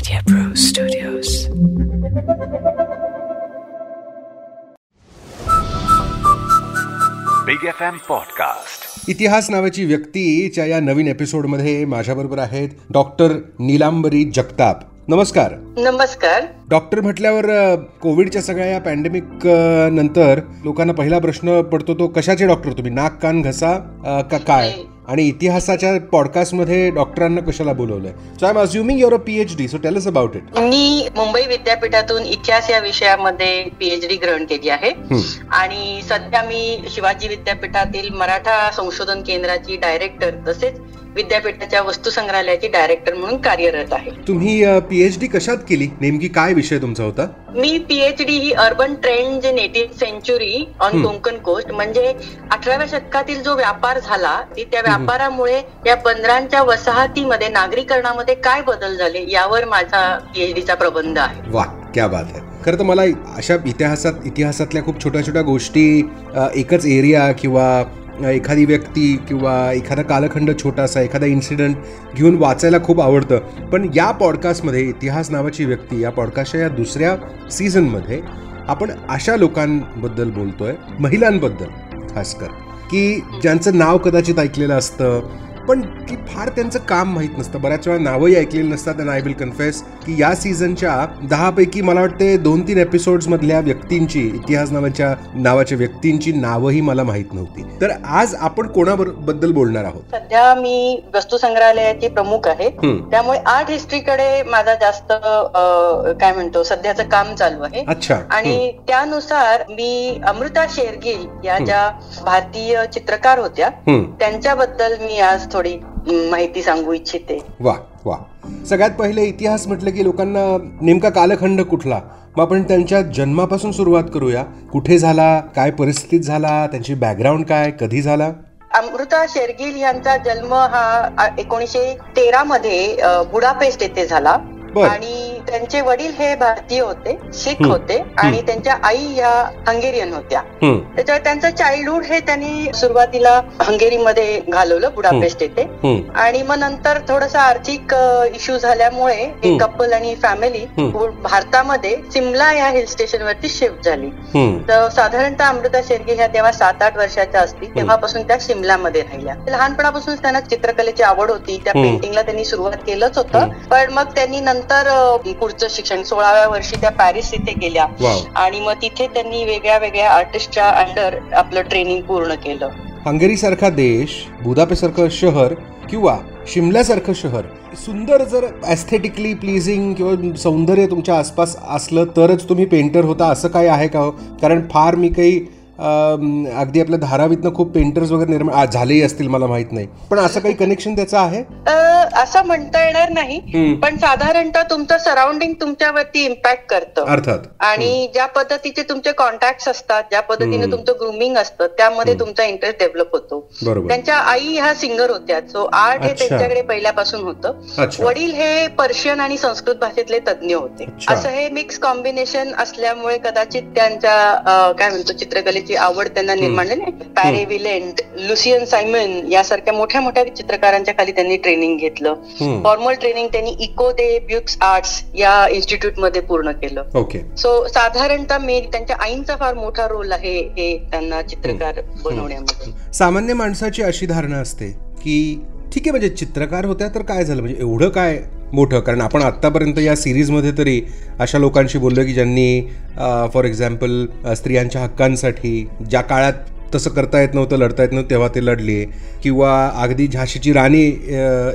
Media Pro Studios. Big F M podcast इतिहास नावाची व्यक्तीच्या या नवीन एपिसोडमध्ये माझ्याबरोबर आहेत डॉक्टर नीलांबरी जगताप. नमस्कार. नमस्कार. डॉक्टर म्हटल्यावर कोविडच्या सगळ्या या पॅन्डेमिक नंतर लोकांना पहिला प्रश्न पडतो तो कशाचे डॉक्टर तुम्ही? नाक कान घसा? का काय? आणि इतिहासाच्या पॉडकास्टमध्ये डॉक्टरांना कशाला बोलवलंय? So I am assuming you're a P H D so tell us about it मी मुंबई विद्यापीठातून इतिहास या विषयामध्ये पीएचडी ग्रहण केली आहे. आणि सध्या मी शिवाजी विद्यापीठातील मराठा संशोधन केंद्राची डायरेक्टर तसेच विद्यापीठाच्या वस्तू संग्रहालयाची डायरेक्टर म्हणून कार्यरत आहे. तुम्ही पीएच डी कशात केली? नेमकी काय विषय तुमचा होता? मी PhD he urban trend native century on Konkan coast म्हणजे अठराव्या शतकातील जो व्यापार झाला ती त्या व्यापारामुळे या बंदरांच्या वसाहतीमध्ये नागरीकरणामध्ये काय बदल झाले यावर माझा पीएचडीचा प्रबंध आहे. वा क्या बात आहे खरं तर मला अशा इतिहासात इतिहासातल्या खूप छोट्या छोट्या गोष्टी एकच एरिया किंवा एखादी व्यक्ती किंवा एखादा कालखंड छोटासा एखादा इन्सिडेंट घेऊन वाचायला खूप आवडतं. पण या पॉडकास्टमध्ये इतिहास नावाची व्यक्ती या पॉडकास्टच्या या दुसऱ्या सीझनमध्ये आपण अशा लोकांबद्दल बोलतोय महिलांबद्दल खासकर. की ज्यांचं नाव कदाचित ऐकलेलं असतं पण की फार त्यांचं काम माहीत नसतं. बऱ्याच वेळा नावही ऐकलेली नसतात आणि आय विल कन्फेस की या सीझनच्या दहापैकी मला वाटते दोन तीन एपिसोड्स मधल्या व्यक्तींची इतिहास नावाच्या नावाच्या व्यक्तींची नावही मला माहीत नव्हती. तर आज आपण कोणाबद्दल बोलणार आहोत? सध्या मी वस्तू संग्रहालयाची प्रमुख आहे. त्यामुळे आर्ट हिस्ट्रीकडे माझा जास्त काय म्हणतो सध्याचं काम चालू आहे. अच्छा. आणि त्यानुसार मी अमृता शेरगिल या ज्या भारतीय चित्रकार होत्या. त्यांच्याबद्दल मी आज थोडी माहिती सांगू इच्छिते. वा वा. सगळ्यात पहिले इतिहास म्हटलं की लोकांना नेमका कालखंड कुठला? मग आपण त्यांच्या जन्मापासून सुरुवात करूया. कुठे झाला? काय परिस्थितीत झाला? त्यांची बॅकग्राऊंड काय? कधी झाला? अमृता शेरगिल यांचा जन्म हा एकोणीशे तेरा मध्ये बुडापेस्ट येथे झाला. आणि त्यांचे वडील हे भारतीय होते शीख. होते आणि त्यांच्या आई ह्या हंगेरियन होत्या. त्याच्यावर त्यांचं चाइल्डहुड हे त्यांनी सुरुवातीला हंगेरीमध्ये घालवलं बुडापेस्ट येथे. आणि मग नंतर थोडस आर्थिक इश्यू झाल्यामुळे कपल आणि फॅमिली. भारतामध्ये सिमला या हिल स्टेशन वरती शिफ्ट झाली. तर साधारणतः अमृता शेरगे ह्या तेव्हा सात आठ वर्षाच्या असतील तेव्हापासून त्या शिमलामध्ये राहिल्या लहानपणापासून त्यांना चित्रकलेची आवड होती त्या. पेंटिंगला त्यांनी सुरुवात केलंच होतं पण मग त्यांनी नंतर पुढचं शिक्षण. सोळाव्या वर्षी त्या पॅरिस इथे गेल्या. आणि मग तिथे त्यांनी वेगळ्या वेगळ्या आर्टिस्टच्या अंडर आपलं ट्रेनिंग पूर्ण केलं. हंगेरीसारखा देश बुदापेसारखं शहर किंवा शिमल्यासारखं शहर सुंदर जर ॲस्थेटिकली प्लीजिंग किंवा सौंदर्य तुमच्या आसपास असलं तरच तुम्ही पेंटर होता असं काय आहे का हो? कारण फार मी काही अगदी आपल्या धारावीतनं खूप पेंटर्स वगैरे निर्माण झालेही असतील मला माहीत नाही. पण असं काही कनेक्शन त्याचं आहे? असं म्हणता येणार नाही. पण साधारणतः तुमचं सराउंडिंग तुमच्यावरती इम्पॅक्ट करतं. अर्थात. आणि ज्या पद्धतीचे तुमचे कॉन्टॅक्ट असतात ज्या पद्धतीने तुमचं ग्रुमिंग असतं त्यामध्ये तुमचा इंटरेस्ट डेव्हलप होतो. त्यांच्या आई ह्या सिंगर होत्या. सो आर्ट हे. त्यांच्याकडे पहिल्यापासून होतं. वडील हे पर्शियन आणि संस्कृत भाषेतले तज्ज्ञ होते. असं हे मिक्स कॉम्बिनेशन असल्यामुळे कदाचित त्यांच्या काय म्हणतो चित्रकलेची आवड त्यांना निर्माण झाली पॅरे विलेंट लुसियन सायमन यासारख्या मोठ्या मोठ्या चित्रकारांच्या खाली त्यांनी ट्रेनिंग घेतलं. फॉर्मल ट्रेनिंग त्यांनी इको दे ब्युक्स आर्ट्स या इन्स्टिट्यूटमध्ये पूर्ण केलं. ओके सो साधारणतः मे त्यांच्या आईंचा फार मोठा रोल आहे हे त्यांना चित्रकार बनवण्यामध्ये. सामान्य माणसाची अशी धारणा असते की ठीक आहे म्हणजे चित्रकार होत्या तर काय झालं? म्हणजे एवढं काय मोठं. कारण आपण आत्तापर्यंत या सिरीजमध्ये तरी अशा लोकांशी बोललो की ज्यांनी फॉर एक्झाम्पल स्त्रियांच्या हक्कांसाठी ज्या काळात तसं करता येत नव्हतं लढता येत नव्हतं तेव्हा ते लढले. किंवा अगदी झाशीची राणी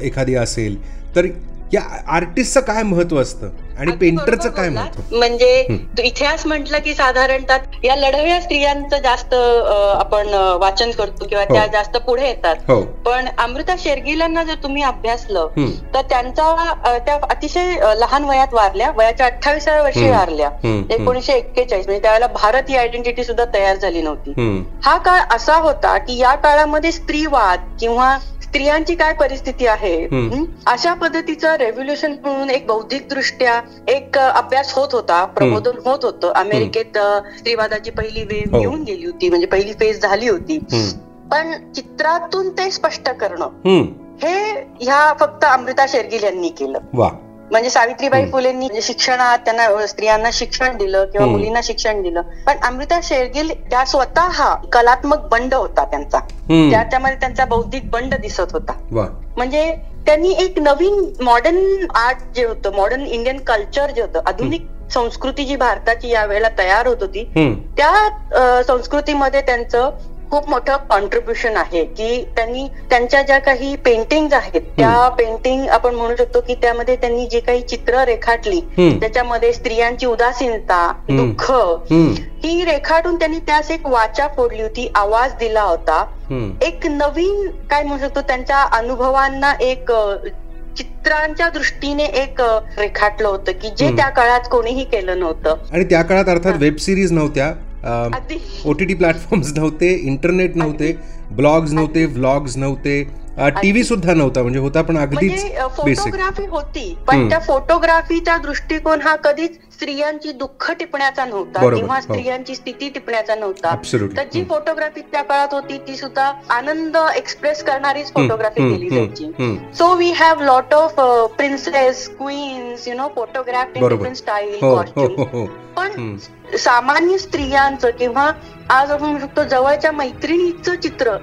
एखादी असेल तर या आर्टिस्टचं काय महत्त्व असतं आणि पेंटरचं काय. महत्त्व म्हणजे तो इतिहास म्हटलं की साधारणतः या लढवया स्त्रियांचं जास्त आपण वाचन करतो किंवा त्या हो. जास्त पुढे येतात हो पण अमृता शेरगिलांना जर तुम्ही अभ्यासलं. तर त्यांचा त्या अतिशय लहान वयात वारल्या वयाच्या अठ्ठावीसाव्या वर्षी. वारल्या. एकोणीशे एक्केचाळीस म्हणजे त्यावेळेला भारत ही आयडेंटिटी सुद्धा तयार झाली नव्हती. हा काळ असा होता की या काळामध्ये स्त्रीवाद किंवा स्त्रियांची काय परिस्थिती आहे? अशा पद्धतीचं रेव्होल्युशन म्हणून एक बौद्धिक दृष्ट्या एक अभ्यास होत होता प्रबोधन होत होतं अमेरिकेत स्त्रीवादाची पहिली वेव हो. येऊन गेली होती म्हणजे पहिली फेज झाली होती. पण चित्रातून ते स्पष्ट करणं. हे ह्या फक्त अमृता शेरगिल यांनी केलं म्हणजे सावित्रीबाई फुलेंनी म्हणजे शिक्षणात त्यांना स्त्रियांना शिक्षण दिलं किंवा. मुलींना शिक्षण दिलं पण अमृता शेरगिल त्या स्वतः हा कलात्मक बंड होता त्यांचा हम्म. त्याच्यामध्ये त्यांचा बौद्धिक बंड दिसत होता म्हणजे त्यांनी एक नवीन मॉडर्न आर्ट जे होतं मॉडर्न इंडियन कल्चर जे होतं आधुनिक संस्कृती जी भारताची यावेळेला तयार होत होती. त्या संस्कृतीमध्ये त्यांचं खूप मोठं कॉन्ट्रीब्युशन आहे की त्यांनी त्यांच्या ज्या काही पेंटिंग आहेत त्या पेंटिंग आपण म्हणू शकतो की त्यामध्ये त्यांनी जे काही चित्र रेखाटली. त्याच्यामध्ये स्त्रियांची उदासीनता. दुःख. ही रेखाटून त्यांनी त्यास एक वाचा फोडली होती आवाज दिला होता. एक नवीन काय म्हणू शकतो त्यांच्या अनुभवांना एक चित्रांच्या दृष्टीने एक रेखाटलं होतं की जे. त्या काळात कोणीही केलं नव्हतं आणि त्या काळात अर्थात वेब सिरीज नव्हत्या ओ टी टी प्लॅटफॉर्म्स नव्हते इंटरनेट नव्हते. ब्लॉग्स नव्हते व्लॉग्स नव्हते टीव्ही सुद्धा नव्हता म्हणजे होता पण अगदीच म्हणजे अ, बेसिक फोटोग्राफी होती पण. त्या फोटोग्राफीचा दृष्टिकोन हा कधीच स्त्रियांची दुःख टिपण्याचा नव्हता किंवा हो. स्त्रियांची स्थिती टिपण्याचा नव्हता. तर जी. फोटोग्राफी त्या काळात होती ती सुद्धा आनंद एक्सप्रेस करणारीच फोटोग्राफी केली जायची हम्म. So we have lot of princess queens you know photograph in different style पण. सामान्य स्त्रियांचं किंवा आज आपण म्हणू शकतो जवळच्या मैत्रिणीचं चित्र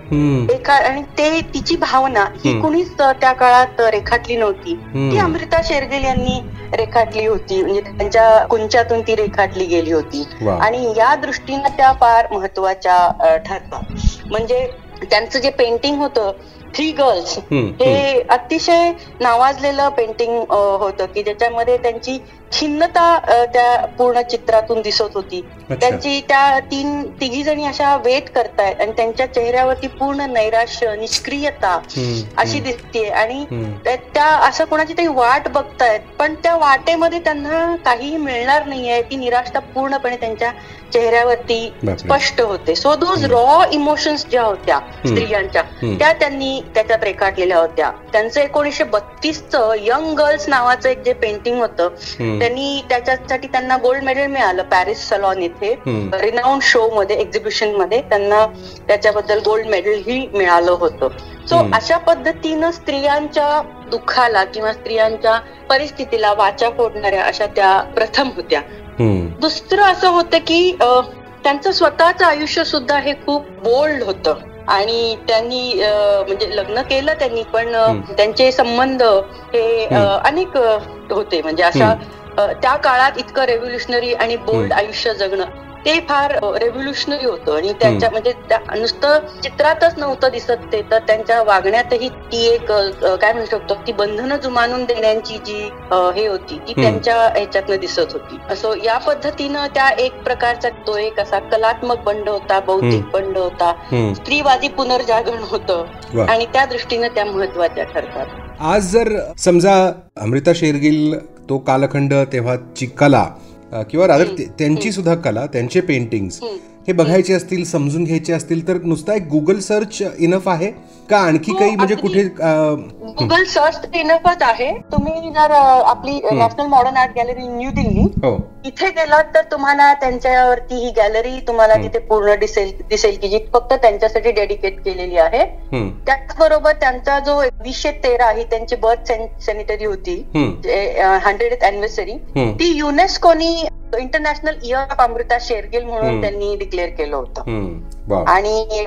एका आणि ते तिची भावना ही. कुणीच त्या काळात रेखाटली नव्हती. ती अमृता शेरगिल यांनी रेखाटली होती. म्हणजे त्यांच्या कुंच्यातून ती रेखाटली गेली होती. आणि या दृष्टीनं त्या फार महत्त्वाच्या ठरतात. म्हणजे त्यांचं जे पेंटिंग होतं थ्री गर्ल्स हे अतिशय नावाजलेलं पेंटिंग होतं की ज्याच्यामध्ये त्यांची खिन्नता त्या पूर्ण चित्रातून दिसत होती. त्यांची त्या तीन तिघी जणी अशा वेट करतायत आणि त्यांच्या चेहऱ्यावरती पूर्ण नैराश्य निष्क्रियता अशी दिसते आणि. त्या- असं कोणाची तरी वाट बघतायत पण त्या वाटेमध्ये त्यांना काहीही मिळणार नाहीये ती निराशा पूर्णपणे त्यांच्या चेहऱ्यावरती. स्पष्ट होते सो दोज रॉ इमोशन्स ज्या होत्या स्त्रियांच्या. त्या त्यांनी त्याच्यात रेखाटलेल्या होत्या त्यांचं एकोणीशे बत्तीसचं यंग गर्ल्स नावाचं एक जे पेंटिंग होतं. त्यांनी त्याच्यासाठी त्यांना गोल्ड मेडल मिळालं पॅरिस सलॉन येथे. रिनाऊंड शो मध्ये एक्झिबिशनमध्ये त्यांना त्याच्याबद्दल गोल्ड मेडल ही मिळालं होतं सो. अशा पद्धतीनं स्त्रियांच्या दुःखाला किंवा स्त्रियांच्या परिस्थितीला वाचा फोडणाऱ्या अशा त्या प्रथम होत्या. दुसरं असं होतं की त्यांचं स्वतःचं आयुष्य सुद्धा हे खूप बोल्ड होतं आणि त्यांनी म्हणजे लग्न केलं त्यांनी पण. त्यांचे संबंध हे. अनेक होते म्हणजे अशा त्या काळात इतकं रेव्होल्युशनरी आणि बोल्ड. आयुष्य जगणं ते फार रेव्होल्युशनरी होतं आणि त्यांच्या म्हणजे नुसतं चित्रातच नव्हतं दिसत ते तर त्यांच्या वागण्यातही ती एक काय म्हणू शकतो ती बंधनं जुमानून देण्याची जी हे होती ती. त्यांच्या ह्याच्यातनं दिसत होती असं या पद्धतीनं त्या एक प्रकारचा तो एक असा कलात्मक बंड होता बौद्धिक. बंड होता. स्त्रीवादी पुनर्जागरण होतं. आणि त्या दृष्टीनं त्या महत्त्वाच्या ठरतात आज जर समजा अमृता शेरगिल तो कालखंड तेव्हाची कला किंवा रादर त्यांची सुद्धा कला त्यांचे पेंटिंग्स. हे बघायचे असतील समजून घ्यायचे असतील तर नुसता एक गुगल सर्च इनफ आहे का आणखी हो, काही म्हणजे. कुठे गुगल सर्च तर इनफच आहे. तुम्ही जर आपली national modern art gallery New Delhi इथे गेलात तर तुम्हाला त्यांच्यावरती ही गॅलरी तुम्हाला तिथे पूर्ण दिसेल दिसेल की जी फक्त त्यांच्यासाठी डेडिकेट केलेली आहे. त्याचबरोबर त्यांचा जो वीसशे तेरा ही त्यांची बर्थ सॅनिटरी होती हंड्रेड अॅनिव्हर्सरी ती युनेस्कोनी international year of Amrita Shergil. म्हणून त्यांनी डिक्लेअर केलं होतं. आणि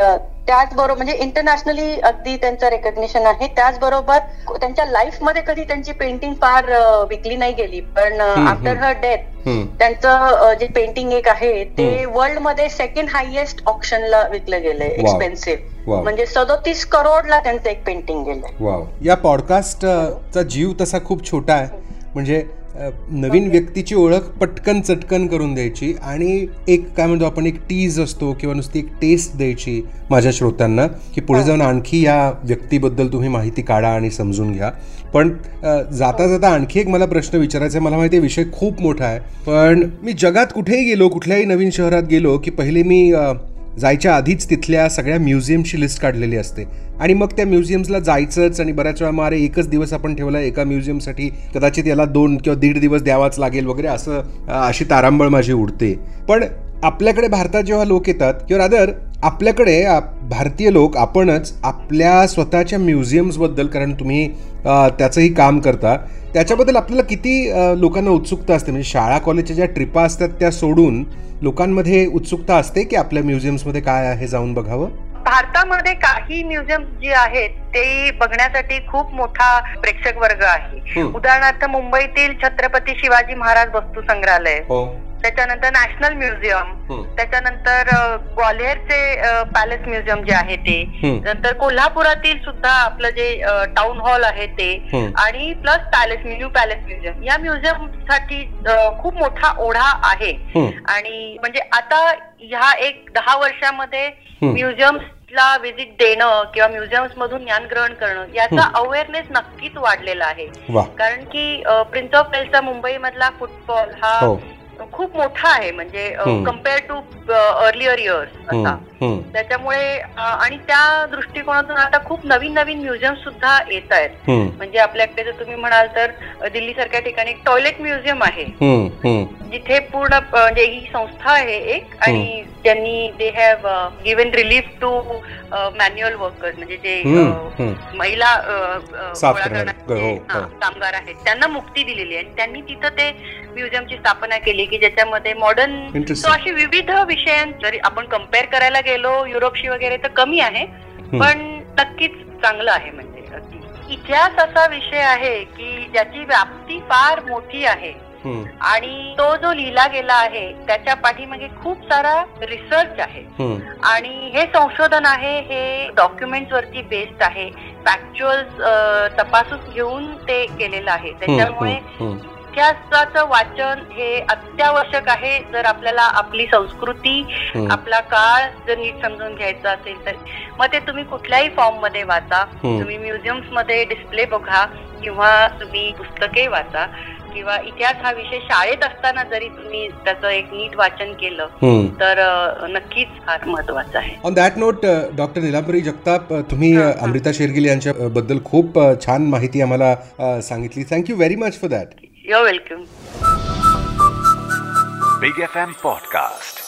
त्याचबरोबर म्हणजे इंटरनॅशनली अगदी त्यांचं रेकग्निशन आहे. त्याचबरोबर त्यांच्या लाईफमध्ये कधी त्यांची पेंटिंग फार विकली नाही गेली. पण आफ्टर. हर डेथ त्यांचं जे पेंटिंग एक आहे ते वर्ल्डमध्ये सेकंड हायएस्ट ऑप्शनला विकलं गेलंय. एक्सपेन्सिव्ह. म्हणजे सदोतीस करोडला त्यांचं एक पेंटिंग गेलंय. या पॉडकास्ट अ, चा जीव तसा खूप छोटा आहे. म्हणजे अ, नवीन व्यक्तीची ओळख पटकन चटकन करून द्यायची आणि एक काय म्हणतो आपण एक टीज असतो किंवा नुसती एक टेस्ट द्यायची माझ्या श्रोत्यांना की पुढे जाऊन आणखी या व्यक्तीबद्दल तुम्ही माहिती काढा आणि समजून घ्या. पण जाता जाता आणखी एक मला प्रश्न विचारायचा आहे. मला माहिती आहे विषय खूप मोठा आहे. पण मी जगात कुठेही गेलो कुठल्याही नवीन शहरात गेलो की पहिले मी जायच्या आधीच तिथल्या सगळ्या म्युझियमची लिस्ट काढलेली असते. आणि मग त्या म्युझियम्सला जायचंच आणि बऱ्याच वेळा मग अरे एकच दिवस आपण ठेवला एका म्युझियमसाठी कदाचित याला दोन किंवा दीड दिवस द्यावाच लागेल वगैरे असं अशी तारांबळ माझी उडते. पण आपल्याकडे भारतात जेव्हा लोक येतात किंवा रादर आपल्याकडे आप- भारतीय लोक आपणच आपल्या स्वतःच्या म्युझियम्सबद्दल कारण तुम्ही त्याचंही काम करता त्याच्याबद्दल आपल्याला किती लोकांना उत्सुकता असते? म्हणजे शाळा कॉलेजच्या ज्या ट्रिपा असतात त्या सोडून लोकांमध्ये उत्सुकता असते की आपल्या म्युझियम्समध्ये काय आहे जाऊन बघावं? भारतामध्ये काही म्युझियम जे आहेत ते बघण्यासाठी खूप मोठा प्रेक्षक वर्ग आहे. उदाहरणार्थ मुंबईतील छत्रपती शिवाजी महाराज वस्तू संग्रहालय हो. त्याच्यानंतर नॅशनल म्युझियम त्याच्यानंतर ग्वाल्हेरचे पॅलेस म्युझियम जे आहे ते. नंतर कोल्हापुरातील सुद्धा आपलं जे टाउन हॉल आहे ते. आणि plus palace new palace museum. या म्युझियमसाठी खूप मोठा ओढा आहे. आणि म्हणजे आता ह्या एक दहा वर्षामध्ये हम्म. म्युझियम्सला व्हिजिट देणं किंवा म्युझियम्स मधून ज्ञान ग्रहण करणं याचा. अवेअरनेस नक्कीच वाढलेला आहे. कारण की प्रिन्स ऑफ वेल्सचा मुंबई मधला फुटबॉल हा हो. खूप मोठा आहे म्हणजे. कंपेअर टू अर्लियर इयर्स असा. त्याच्यामुळे आणि त्या दृष्टिकोनातून आता खूप नवीन नवीन म्युझियम सुद्धा येत आहेत म्हणजे आपल्याकडे जर तुम्ही म्हणाल तर दिल्ली सारख्या ठिकाणी टॉयलेट म्युझियम आहे. जिथे पूर्ण म्हणजे ही संस्था आहे एक आणि त्यांनी they have given relief to manual workers म्हणजे जे. महिला. कामगार आहेत त्यांना मुक्ती दिलेली आहे आणि त्यांनी तिथं ते म्युझियमची स्थापना केली की ज्याच्यामध्ये मॉडर्न अशी विविध विषयां जरी आपण कंपेअर करायला गेलो युरोपशी वगैरे तर कमी आहे पण नक्कीच चांगलं आहे म्हणजे. इतिहास असा विषय आहे की ज्याची व्याप्ती फार मोठी आहे आणि तो जो लिहिला गेला आहे त्याच्या पाठीमागे खूप सारा रिसर्च आहे. आणि हे संशोधन आहे हे डॉक्युमेंट्स वरती बेस्ड आहे फॅक्च्युअल तपासून घेऊन ते केलेलं आहे त्याच्यामुळे. इतिहासाचं वाचन हे अत्यावश्यक आहे जर आपल्याला आपली संस्कृती. आपला काळ जर नीट समजून घ्यायचा असेल तर मग ते तुम्ही कुठल्याही फॉर्ममध्ये वाचा. तुम्ही म्युझियम्समध्ये डिस्प्ले बघा किंवा तुम्ही पुस्तके वाचा किंवा इतिहास हा विषय शाळेत असताना जरी तुम्ही त्याचं एक नीट वाचन केलं. तर नक्कीच फार महत्वाचं आहे. On that note doctor Nilambari Jagtap तुम्ही अमृता शेरगिल यांच्या बद्दल खूप छान माहिती आम्हाला सांगितली. Thank you very much for that you're welcome Big FM Podcast.